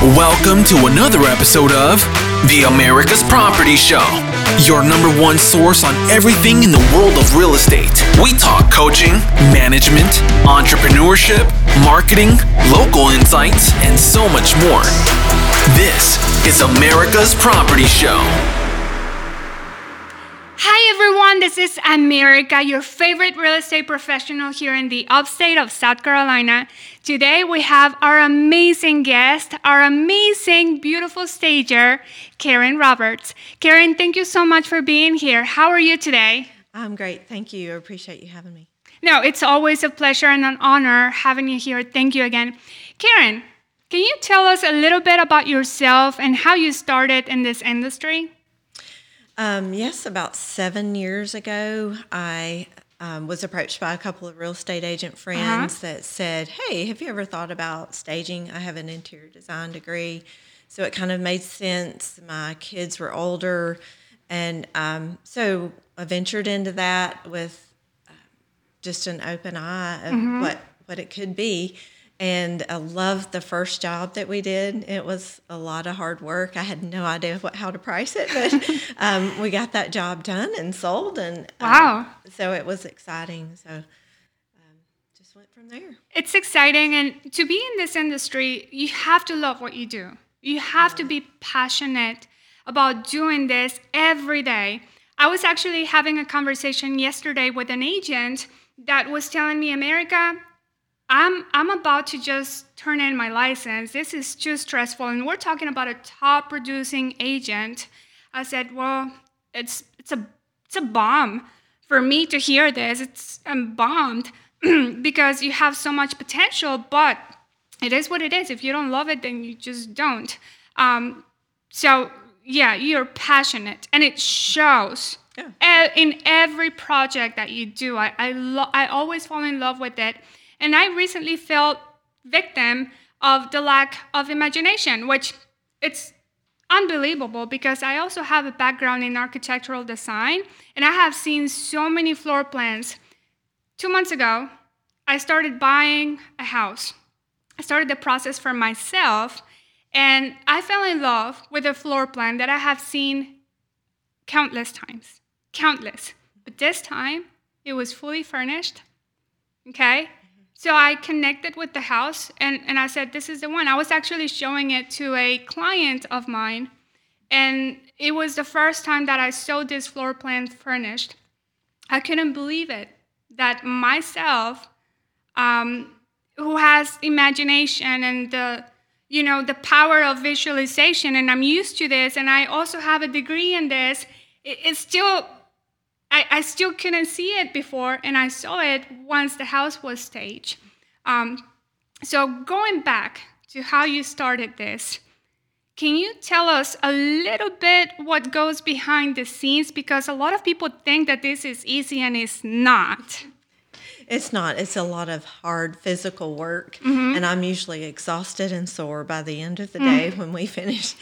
Welcome to another episode of The America's Property Show, your number one source on everything in the world of real estate. We talk coaching, management, entrepreneurship, marketing, local insights, and so much more. This is America's Property Show. Hi everyone, this is America, your favorite real estate professional here in the upstate of South Carolina. Today we have our amazing guest, our amazing, beautiful stager, Karen Roberts. Karen, thank you so much for being here. How are you today? I'm great. Thank you. I appreciate you having me. No, it's always a pleasure and an honor having you here. Thank you again. Karen, can you tell us a little bit about yourself and how you started in this industry? Um, yes, about seven years ago, I um, was approached by a couple of real estate agent friends uh-huh. that said, Hey, have you ever thought about staging? I have an interior design degree. So it kind of made sense. My kids were older. And um, so I ventured into that with uh, just an open eye of mm-hmm. what, what it could be and I loved the first job that we did. It was a lot of hard work. I had no idea what, how to price it, but um, we got that job done and sold, and um, wow! Um, so it was exciting. So um, just went from there. It's exciting, and to be in this industry, you have to love what you do. You have to be passionate about doing this every day. I was actually having a conversation yesterday with an agent that was telling me, America, I'm, I'm about to just turn in my license. This is too stressful. And we're talking about a top producing agent. I said, well, it's, it's, a, it's a bomb for me to hear this. It's, I'm bombed because you have so much potential, but it is what it is. If you don't love it, then you just don't. Um, so, yeah, you're passionate, and it shows. Yeah. In every project that you do, I, I, lo- I always fall in love with it. And I recently felt victim of the lack of imagination, which it's unbelievable because I also have a background in architectural design and I have seen so many floor plans. Two months ago, I started buying a house. I started the process for myself and I fell in love with a floor plan that I have seen countless times. Countless. But this time, it was fully furnished. Okay? So I connected with the house and, and I said, This is the one. I was actually showing it to a client of mine. And it was the first time that I saw this floor plan furnished. I couldn't believe it that myself, um, who has imagination and the you know the power of visualization and i'm used to this and i also have a degree in this it, it's still I, I still couldn't see it before, and I saw it once the house was staged. Um, so, going back to how you started this, can you tell us a little bit what goes behind the scenes? Because a lot of people think that this is easy and it's not. It's not. It's a lot of hard physical work, mm-hmm. and I'm usually exhausted and sore by the end of the day mm-hmm. when we finish.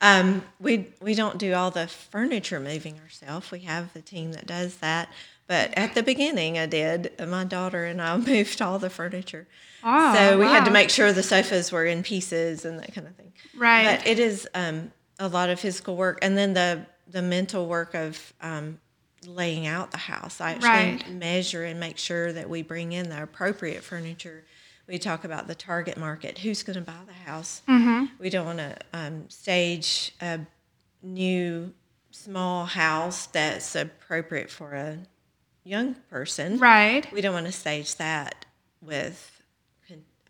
Um, we we don't do all the furniture moving ourselves. We have the team that does that. But at the beginning, I did. My daughter and I moved all the furniture. Oh, so we wow. had to make sure the sofas were in pieces and that kind of thing. Right. But it is um, a lot of physical work, and then the the mental work of um, laying out the house. I actually right. measure and make sure that we bring in the appropriate furniture we talk about the target market. Who's going to buy the house? Mm-hmm. we don't want to um, stage a new small house that's appropriate for a young person. Right. We don't want to stage that with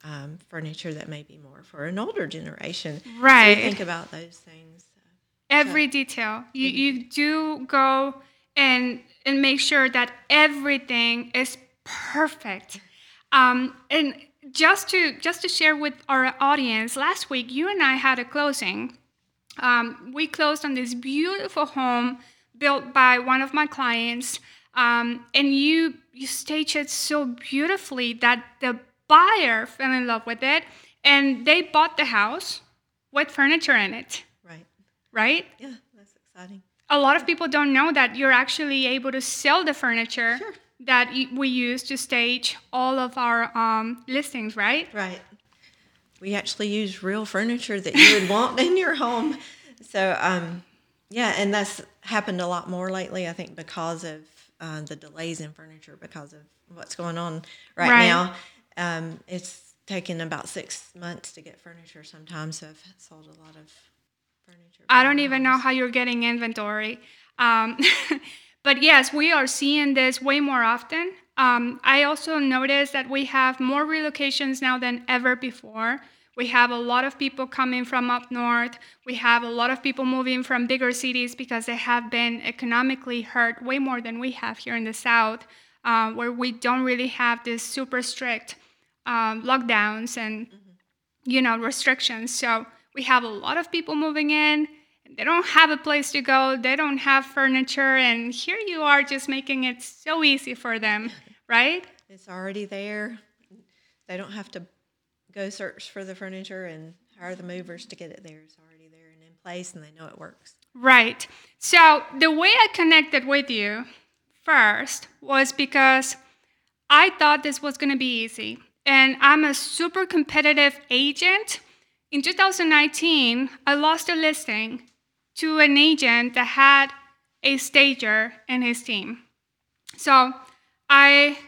um, furniture that may be more for an older generation. Right. so think about those things. Every so, detail. You, you do go and and make sure that everything is perfect. Um, and just to just to share with our audience, last week you and I had a closing. Um, we closed on this beautiful home built by one of my clients, um, and you you staged it so beautifully that the buyer fell in love with it, and they bought the house with furniture in it. Right. Right. Yeah, that's exciting. A lot of people don't know that you're actually able to sell the furniture. Sure that we use to stage all of our um, listings, right? Right. we actually use real furniture that you would want in your home. So, um, yeah, and that's happened a lot more lately, I think, because of uh, the delays in furniture because of what's going on right, Right. now. Um, it's taken about six months to get furniture sometimes, so I've sold a lot of furniture. I don't even know how you're getting inventory. Um, but yes, we are seeing this way more often. Um, I also noticed that we have more relocations now than ever before. We have a lot of people coming from up north. We have a lot of people moving from bigger cities because they have been economically hurt way more than we have here in the south, uh, where we don't really have these super strict um, lockdowns and you know restrictions so we have a lot of people moving in they don't have a place to go. They don't have furniture. And here you are just making it so easy for them right? It's already there. They don't have to go search for the furniture and hire the movers to get it there. It's already there and in place, and they know it works. right. So the way i connected with you first was because i thought this was going to be easy. And i'm a super competitive agent. In 2019 i lost a listing to an agent that had a stager in his team So I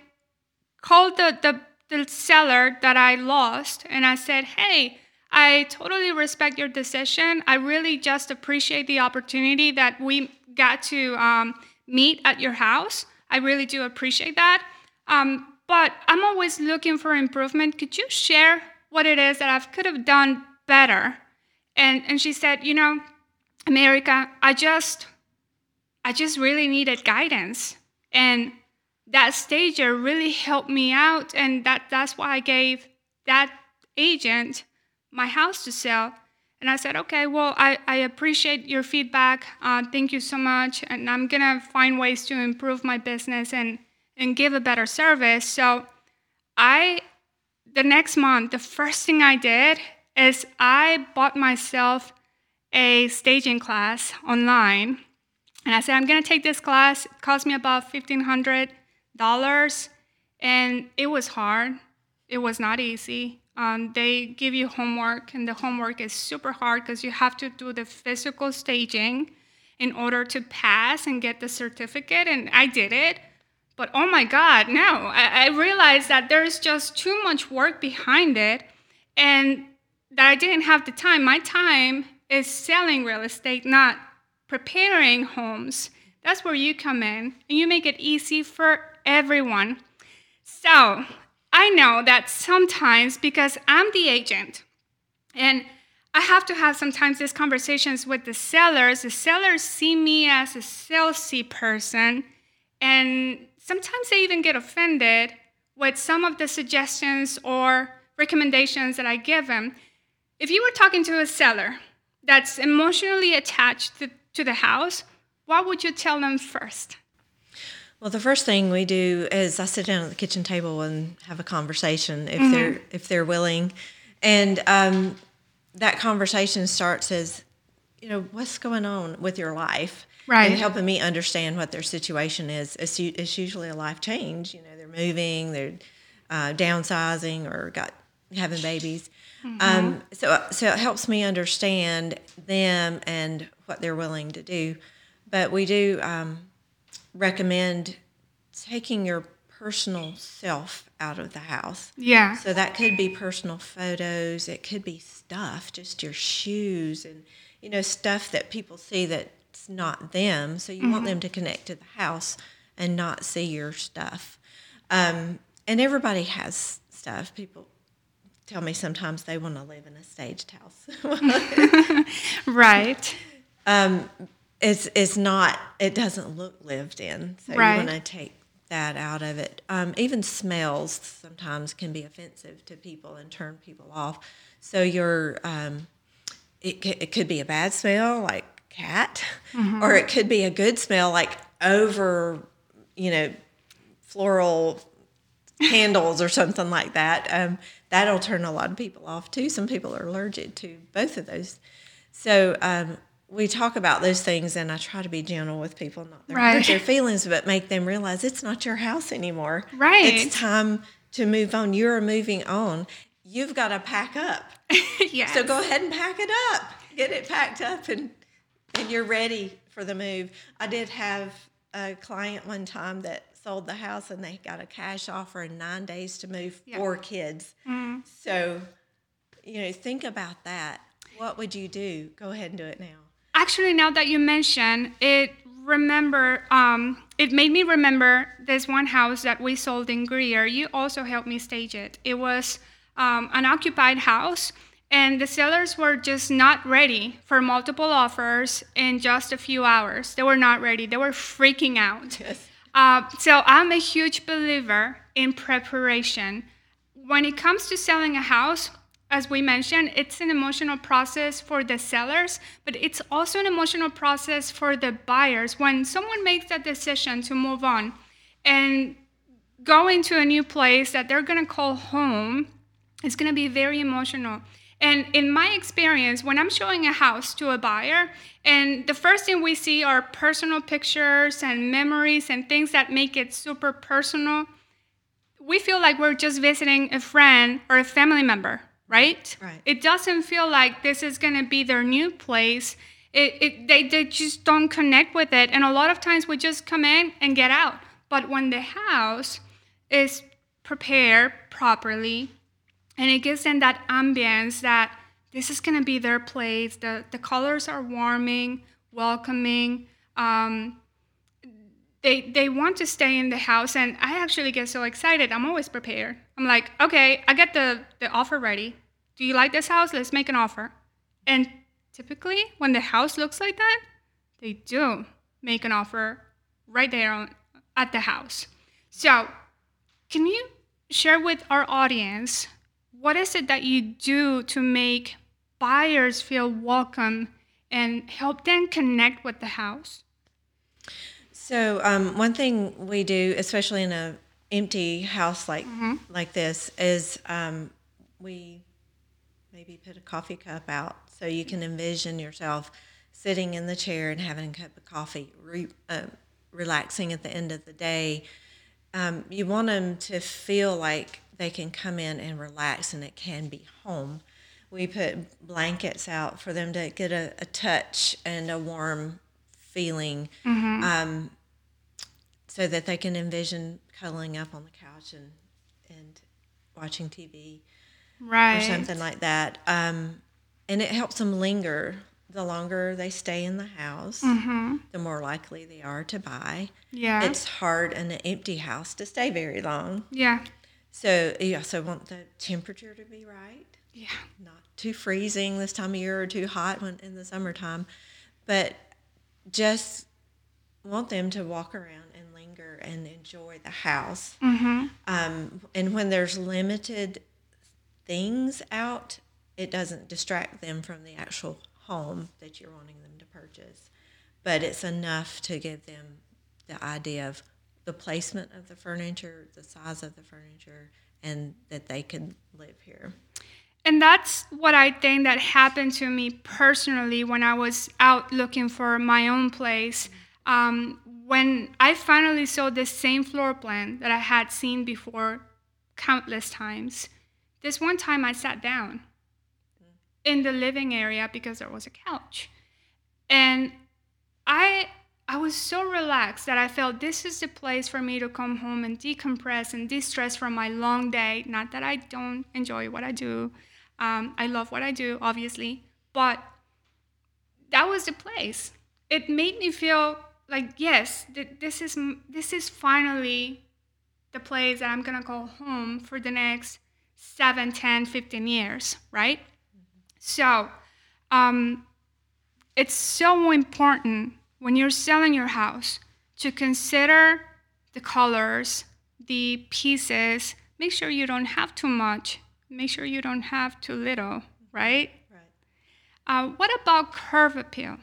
called the, the, the seller that I lost and I said, Hey, I totally respect your decision. I really just appreciate the opportunity that we got to um, meet at your house. I really do appreciate that. Um, but I'm always looking for improvement. Could you share what it is that I could have done better? And, and she said, You know, America, I just I just really needed guidance. And that stager really helped me out. And that, that's why I gave that agent my house to sell. And I said, okay, well, I, I appreciate your feedback. Uh, thank you so much. And I'm going to find ways to improve my business and, and give a better service. So I, the next month, the first thing I did is I bought myself a staging class online. And I said, I'm going to take this class. It cost me about $1,500. And it was hard. It was not easy. Um, they give you homework, and the homework is super hard because you have to do the physical staging in order to pass and get the certificate. And I did it. But oh my God, no. I, I realized that there's just too much work behind it and that I didn't have the time. My time is selling real estate, not preparing homes. That's where you come in and you make it easy for everyone. So I know that sometimes because I'm the agent and I have to have sometimes these conversations with the sellers, the sellers see me as a salesy person and sometimes they even get offended with some of the suggestions or recommendations that I give them. If you were talking to a seller that's emotionally attached to, to the house, what would you tell them first? Well, the first thing we do is I sit down at the kitchen table and have a conversation if Mm-hmm. they're if they're willing, and um, that conversation starts as, you know, what's going on with your life, Right. And helping me understand what their situation is. It's, it's usually a life change. You know, they're moving, they're uh, downsizing, or got having babies. Um, so so it helps me understand them and what they're willing to do. But we do. Um, recommend taking your personal self out of the house. Yeah. So that could be personal photos, it could be stuff, just your shoes and you know stuff that people see that's not them. So you want them to connect to the house and not see your stuff. Um, and everybody has stuff. People tell me sometimes they want to live in a staged house. Right. it's it's not it doesn't look lived in so Right. you want to take that out of it um, even smells sometimes can be offensive to people and turn people off so your um, it, c- it could be a bad smell like cat or it could be a good smell like over you know floral candles or something like that um, that'll turn a lot of people off too some people are allergic to both of those so um, we talk about those things, and I try to be gentle with people, not their, hurt Right. their feelings, but make them realize it's not your house anymore. Right. It's time to move on. You're moving on. you've got to pack up. yes. So go ahead and pack it up. Get it packed up and and you're ready for the move. I did have a client one time that sold the house and they got a cash offer in nine days to move Yeah. four kids. So, you know, think about that. What would you do? Go ahead and do it now. Actually, now that you mention it, remember, um, it made me remember this one house that we sold in Greer. You also helped me stage it. It was um, an occupied house, and the sellers were just not ready for multiple offers in just a few hours. They were not ready. They were freaking out. Yes. Uh, so I'm a huge believer in preparation. When it comes to selling a house, as we mentioned, it's an emotional process for the sellers, but it's also an emotional process for the buyers. When someone makes that decision to move on and go into a new place that they're going to call home, it's going to be very emotional. And in my experience, when I'm showing a house to a buyer, and the first thing we see are personal pictures and memories and things that make it super personal, we feel like we're just visiting a friend or a family member, right? Right. It doesn't feel like this is going to be their new place. It, it, they, they just don't connect with it. And a lot of times we just come in and get out. But when the house is prepared properly, and it gives them that ambience that this is going to be their place. The, the colors are warming, welcoming. Um, they, they want to stay in the house, and I actually get so excited. I'm always prepared. I'm like, okay, I get the, the offer ready. Do you like this house? Let's make an offer. And typically, when the house looks like that, they do make an offer right there on, at the house. So, can you share with our audience what is it that you do to make buyers feel welcome and help them connect with the house? So um, one thing we do, especially in a empty house like like this, is um, we maybe put a coffee cup out so you can envision yourself sitting in the chair and having a cup of coffee, re, uh, relaxing at the end of the day. Um, you want them to feel like they can come in and relax and it can be home. We put blankets out for them to get a, a touch and a warm feeling um, so that they can envision cuddling up on the couch and, and watching TV Right. or something like that. Um, and it helps them linger. The longer they stay in the house, the more likely they are to buy. Yeah. It's hard in an empty house to stay very long. yeah. So you also want the temperature to be right, Yeah. not too freezing this time of year or too hot when in the summertime, but just want them to walk around and linger and enjoy the house. Mm-hmm. Um, and when there's limited things out, it doesn't distract them from the actual home that you're wanting them to purchase. But it's enough to give them the idea of the placement of the furniture, the size of the furniture, and that they can live here. And that's what I think that happened to me personally when I was out looking for my own place. Um, when I finally saw the same floor plan that I had seen before countless times, this one time I sat down in the living area because there was a couch. And I I was so relaxed that I felt this is the place for me to come home and decompress and de-stress from my long day. Not that I don't enjoy what I do. Um, I love what I do, obviously, but that was the place. It made me feel like yes, th- this is this is finally the place that I'm gonna call home for the next 7, 10, 15 years, right? So, um, it's so important when you're selling your house to consider the colors, the pieces. Make sure you don't have too much. Make sure you don't have too little, right? Right. Uh, what about curb appeal?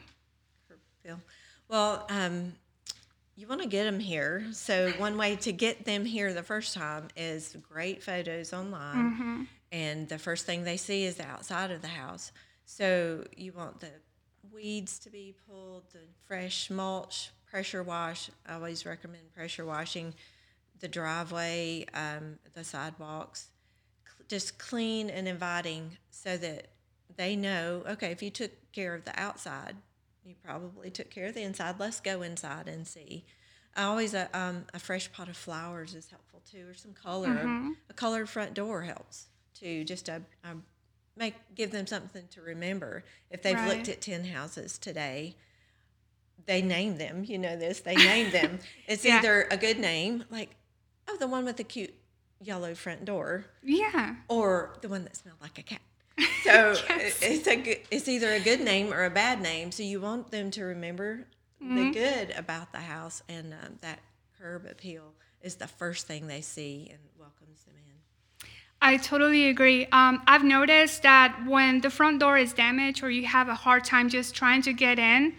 Phil. Well, um, you want to get them here. So one way to get them here the first time is great photos online, and the first thing they see is the outside of the house. So you want the weeds to be pulled, the fresh mulch, pressure wash. I always recommend pressure washing the driveway, um, the sidewalks, just clean and inviting so that they know, okay, if you took care of the outside, you probably took care of the inside. Let's go inside and see. I always a, um, a fresh pot of flowers is helpful too, or some color. Mm-hmm. A, a colored front door helps too. Just to um, make give them something to remember. If they've Right. looked at ten houses today, they name them. You know this. They name them. It's Yeah. either a good name, like oh, the one with the cute yellow front door, Yeah. or the one that smelled like a cat. So Yes. it's a good, it's either a good name or a bad name. So you want them to remember Mm-hmm. the good about the house, and um, that curb appeal is the first thing they see and welcomes them in. I totally agree. Um, I've noticed that when the front door is damaged or you have a hard time just trying to get in,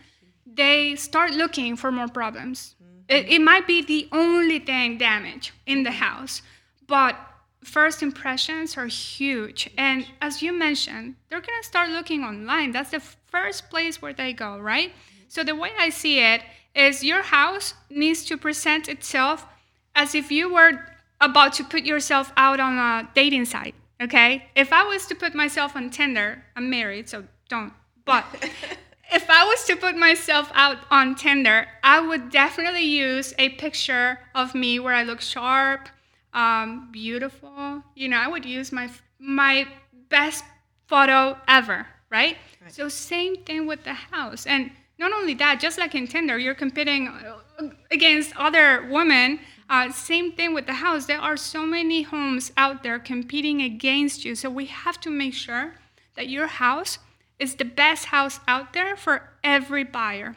they start looking for more problems. It, it might be the only thing damaged in the house, but first impressions are huge. And as you mentioned, they're going to start looking online. That's the first place where they go, right? So the way I see it is your house needs to present itself as if you were about to put yourself out on a dating site. Okay? If I was to put myself on Tinder, I'm married, so don't. But if I was to put myself out on Tinder, I would definitely use a picture of me where I look sharp, um, beautiful. You know, I would use my my best photo ever, right? So same thing with the house, and not only that, just like in Tinder, you're competing uh, against other women. Uh, same thing with the house. There are so many homes out there competing against you. So we have to make sure that your house is the best house out there for every buyer.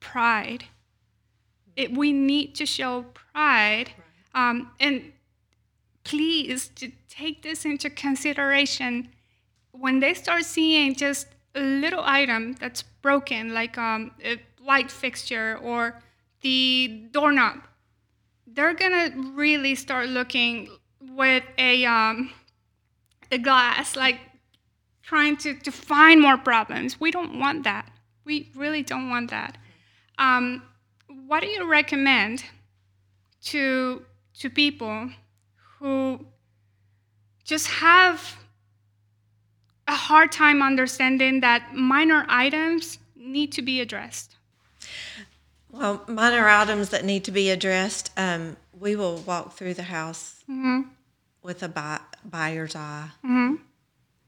Pride. It, we need to show pride. Um, and please to take this into consideration when they start seeing just a little item that's broken, like um, a light fixture or the doorknob, they're gonna really start looking with a um, a glass, like trying to, to find more problems. We don't want that. We really don't want that. Um, what do you recommend to to people who just have a hard time understanding that minor items need to be addressed? Well, minor items that need to be addressed. Um, we will walk through the house with a buy, buyer's eye,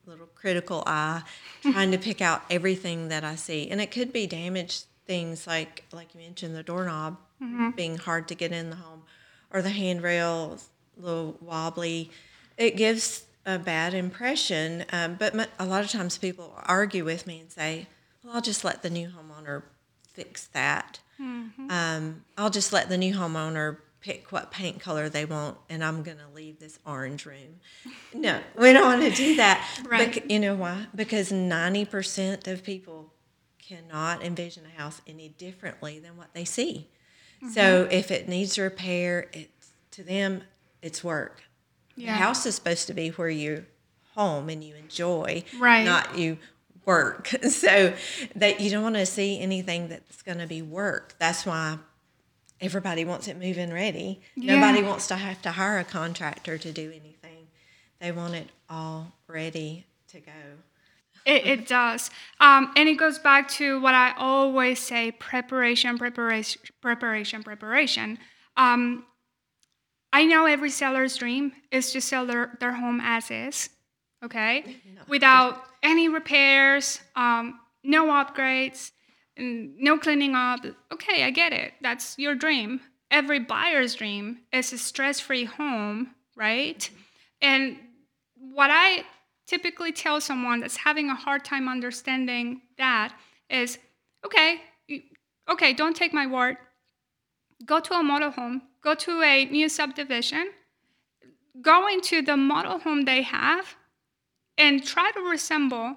little critical eye, trying to pick out everything that I see, and it could be damaged things like like you mentioned the doorknob being hard to get in the home, or the handrail a little wobbly. It gives a bad impression. Um, but a lot of times people argue with me and say, "Well, I'll just let the new homeowner fix that." Um, I'll just let the new homeowner pick what paint color they want, and I'm going to leave this orange room. No, we don't want to do that. Right. Bec- you know why? Because 90% of people cannot envision a house any differently than what they see. So if it needs repair, it's to them, it's work. Yeah. The house is supposed to be where you're home and you enjoy, Right. not you work. So that you don't want to see anything that's going to be work. That's why everybody wants it moving ready. Yeah. Nobody wants to have to hire a contractor to do anything. They want it all ready to go. It, it does. Um, and it goes back to what I always say preparation, preparation, preparation, preparation. Um, I know every seller's dream is to sell their, their home as is, okay? Without any repairs, um, no upgrades, no cleaning up. Okay, I get it. That's your dream. Every buyer's dream is a stress free home, right? And what I typically tell someone that's having a hard time understanding that is okay, okay, don't take my word. Go to a model home, go to a new subdivision, go into the model home they have, and try to resemble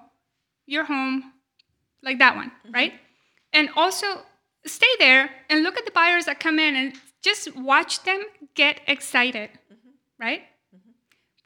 your home like that one, mm-hmm. right? And also stay there and look at the buyers that come in and just watch them get excited, mm-hmm. right? Mm-hmm.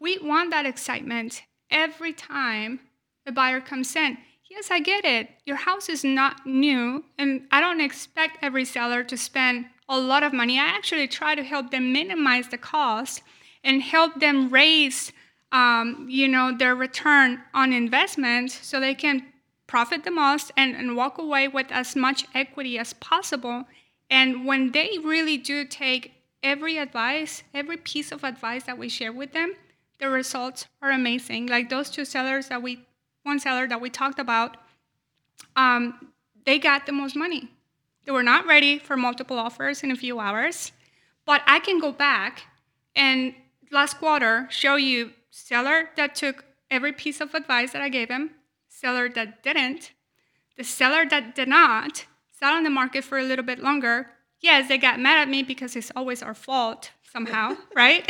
We want that excitement every time the buyer comes in. Yes, I get it. Your house is not new, and I don't expect every seller to spend a lot of money. I actually try to help them minimize the cost and help them raise, um, you know, their return on investment so they can profit the most and, and walk away with as much equity as possible. And when they really do take every advice, every piece of advice that we share with them, the results are amazing. Like those two sellers that we, one seller that we talked about, um, they got the most money. They were not ready for multiple offers in a few hours, but I can go back and last quarter show you seller that took every piece of advice that I gave him, seller that didn't, the seller that did not sell on the market for a little bit longer. Yes, they got mad at me because it's always our fault somehow, right?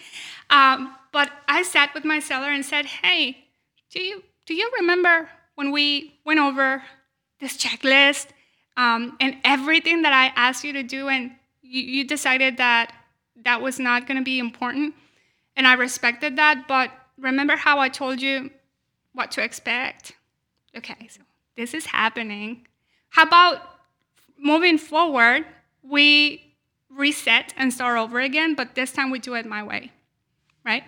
um, but I sat with my seller and said, "Hey, do you do you remember when we went over this checklist um, and everything that I asked you to do, and you, you decided that that was not going to be important?" And I respected that, but remember how I told you what to expect? Okay, so this is happening. How about moving forward, we reset and start over again, but this time we do it my way, right?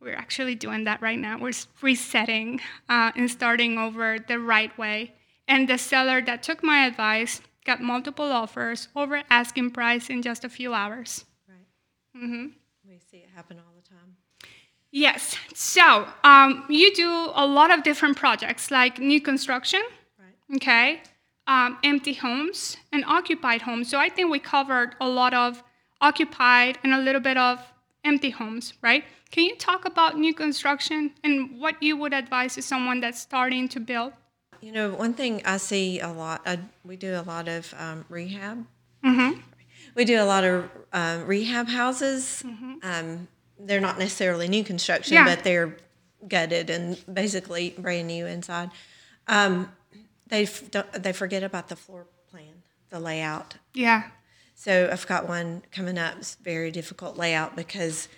We're actually doing that right now. We're resetting uh, and starting over the right way. And the seller that took my advice got multiple offers over asking price in just a few hours. Right. Mm-hmm. We see it happen all the time. Yes. So um, you do a lot of different projects like new construction, right. okay, um, empty homes, and occupied homes. So I think we covered a lot of occupied and a little bit of empty homes, right? Can you talk about new construction and what you would advise to someone that's starting to build? You know, one thing I see a lot, I, we do a lot of um, rehab. Mm-hmm. We do a lot of um, rehab houses. Mm-hmm. Um, they're not necessarily new construction, yeah. but they're gutted and basically brand new inside. Um, they they forget about the floor plan, the layout. Yeah. So I've got one coming up. It's very difficult layout because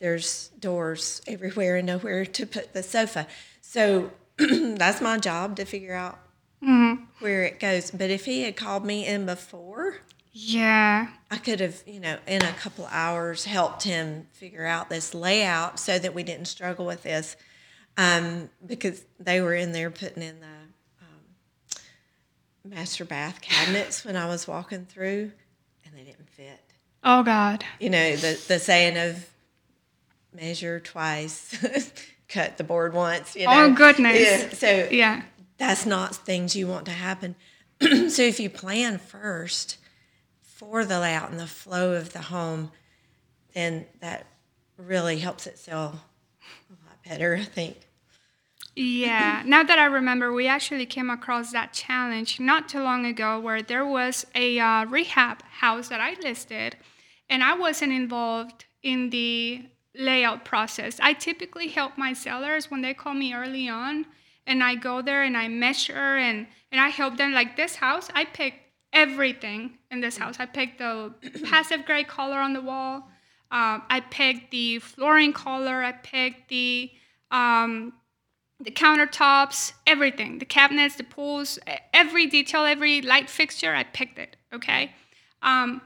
there's doors everywhere and nowhere to put the sofa. So that's my job to figure out mm-hmm. where it goes. But if he had called me in before, yeah, I could have, you know, in a couple hours helped him figure out this layout so that we didn't struggle with this. Um, because they were in there putting in the um, master bath cabinets when I was walking through, and they didn't fit. Oh God! You know the the saying of measure twice, cut the board once. You know? Oh goodness! Yeah. So yeah, that's not things you want to happen. so if you plan first for the layout and the flow of the home, then that really helps it sell a lot better, I think. Yeah, now that I remember, we actually came across that challenge not too long ago where there was a uh, rehab house that I listed, and I wasn't involved in the layout process. I typically help my sellers when they call me early on, and I go there and I measure and, and I help them. Like this house, I picked everything in this house. I picked the passive gray color on the wall. Um, I picked the flooring color. I picked the um, the countertops, everything, the cabinets, the pools, every detail, every light fixture. I picked it. Okay. Um,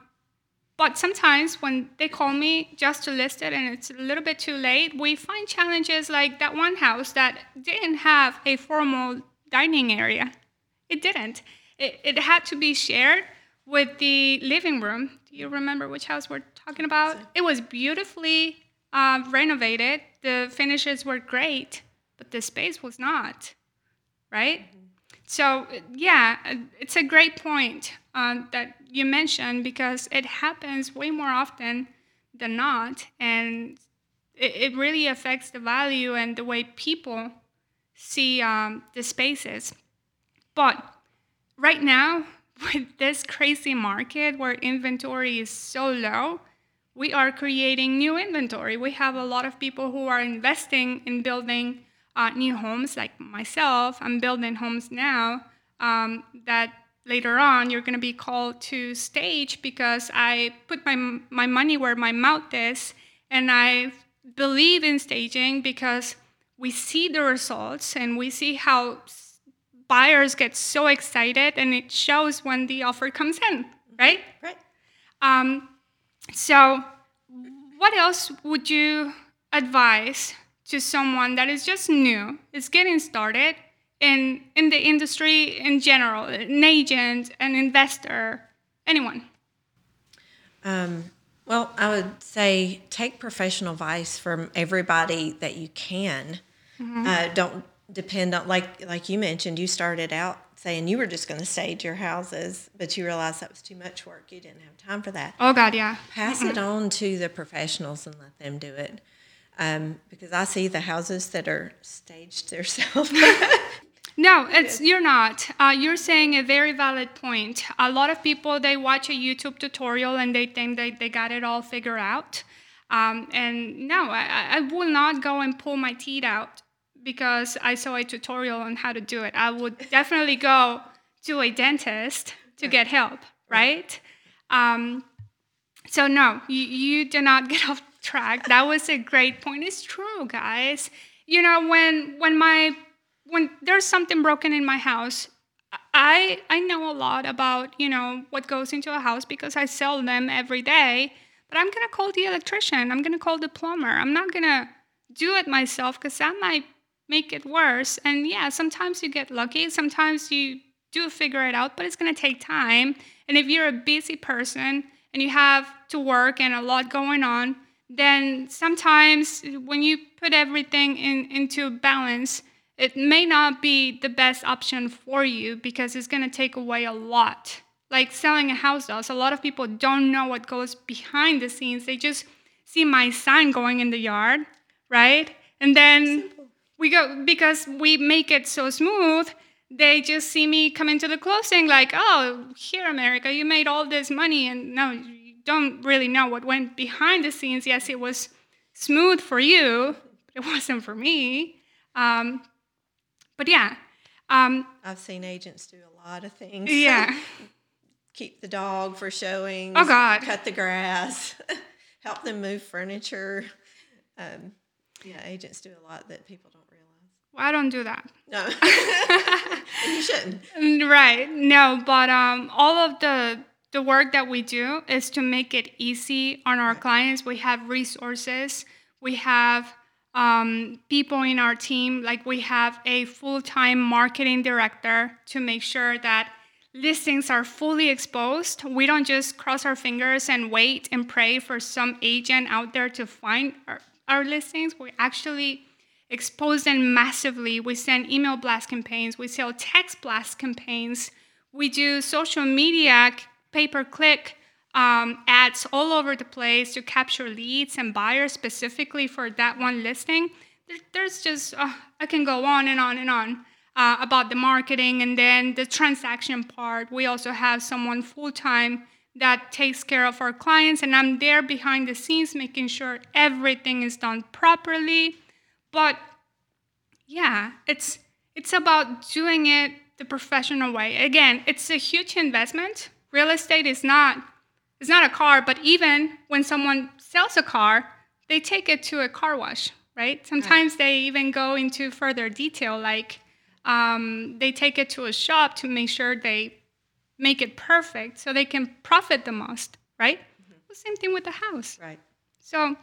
but sometimes when they call me just to list it and it's a little bit too late, we find challenges like that one house that didn't have a formal dining area. It didn't. It, it had to be shared with the living room. Do you remember which house we're talking about? It was beautifully uh, renovated. The finishes were great, but the space was not, right? Mm-hmm. So, yeah, it's a great point uh, that you mentioned because it happens way more often than not. And it, it really affects the value and the way people see um, the spaces. But right now, with this crazy market where inventory is so low, we are creating new inventory. We have a lot of people who are investing in building uh, new homes, like myself. I'm building homes now um, that later on you're going to be called to stage because I put my, my money where my mouth is and I believe in staging because we see the results and we see how buyers get so excited and it shows when the offer comes in, right? Right. Um, so what else would you advise to someone that is just new, is getting started in in the industry in general, an agent, an investor, anyone? Um, well, I would say take professional advice from everybody that you can. Uh, don't depend on like like you mentioned. You started out saying you were just going to stage your houses, but you realized that was too much work. You didn't have time for that. Oh God, yeah. Pass it on to the professionals and let them do it. Um, because I see the houses that are staged themselves. No, it's you're not. Uh, you're saying a very valid point. A lot of people they watch a YouTube tutorial and they think they, they got it all figured out. Um, and no, I, I will not go and pull my teeth out because I saw a tutorial on how to do it. I would definitely go to a dentist to get help, right? Um, so no, you, you do not get off track. That was a great point. It's true, guys. You know, when when my when there's something broken in my house, I I know a lot about, you know, what goes into a house because I sell them every day. But I'm gonna call the electrician. I'm gonna call the plumber. I'm not gonna do it myself because that might make it worse. And yeah, sometimes you get lucky. Sometimes you do figure it out, but it's gonna take time. And if you're a busy person and you have to work and a lot going on, then sometimes when you put everything in into balance, it may not be the best option for you because it's going to take away a lot. Like selling a house does. A lot of people don't know what goes behind the scenes. They just see my sign going in the yard, right? And then we go because we make it so smooth, they just see me come into the closing like, "Oh, here America, you made all this money and no, you don't really know what went behind the scenes. Yes, it was smooth for you, but it wasn't for me." Um, but yeah, um, I've seen agents do a lot of things. yeah, Keep the dog for showing Oh, God. Cut the grass. help them move furniture. Um, yeah, agents do a lot that people don't. Well, I don't do that. No, you shouldn't. Right. No, but um, all of the the work that we do is to make it easy on our clients. We have resources. We have um, people in our team. Like we have a full time marketing director to make sure that listings are fully exposed. We don't just cross our fingers and wait and pray for some agent out there to find our, our listings. We actually expose them massively. We send email blast campaigns, we sell text blast campaigns, we do social media pay per click um, ads all over the place to capture leads and buyers specifically for that one listing. There, there's just, uh, I can go on and on and on. Uh, about the marketing and then the transaction part. We also have someone full time that takes care of our clients, and I'm there behind the scenes making sure everything is done properly. But yeah, it's it's about doing it the professional way. Again, it's a huge investment. Real estate is not it's not a car, but even when someone sells a car, they take it to a car wash, right? Sometimes they even go into further detail, like um, they take it to a shop to make sure they make it perfect so they can profit the most, right? The same thing with the house. Right. So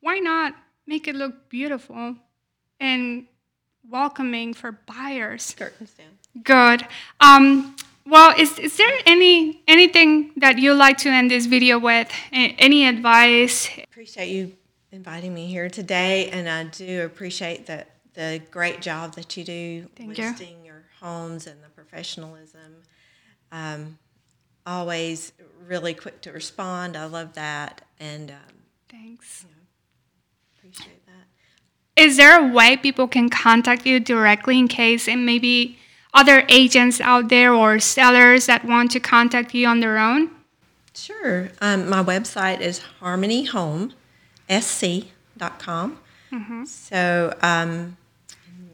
why not make it look beautiful and welcoming for buyers? Curtains down. Good. Um, well, is, is there any anything that you'd like to end this video with? Any advice? Appreciate you inviting me here today, and I do appreciate the the great job that you do Thank you. listing your homes and the professionalism. Um, always really quick to respond. I love that, and um, Thanks. appreciate that. Is there a way people can contact you directly in case and maybe other agents out there or sellers that want to contact you on their own? Sure. Um, my website is harmonyhomesc.com. So um,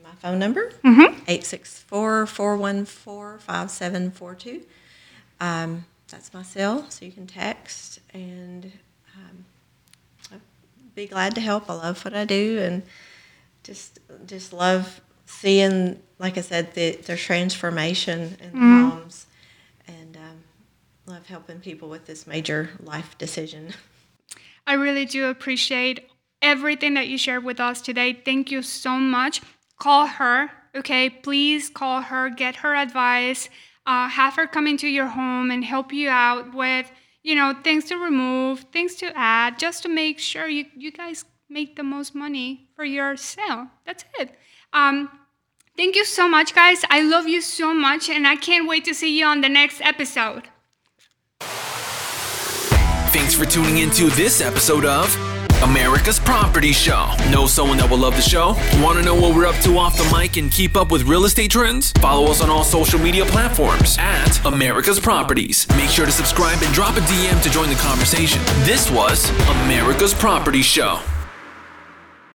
my phone number, 864-414-5742. Um, that's my cell, so you can text. And um, I'd be glad to help. I love what I do and just just love seeing, like I said, the, the transformation in the homes. And um, love helping people with this major life decision. I really do appreciate everything that you shared with us today. Thank you so much. Call her, okay? Please call her, get her advice, uh, have her come into your home and help you out with, you know, things to remove, things to add, just to make sure you, you guys make the most money for your sale. That's it. Um, thank you so much, guys. I love you so much, and I can't wait to see you on the next episode. Thanks for tuning into this episode of America's Property Show. Know someone that will love the show? Want to know what we're up to off the mic and keep up with real estate trends? Follow us on all social media platforms at America's Properties. Make sure to subscribe and drop a DM to join the conversation. This was America's Property Show.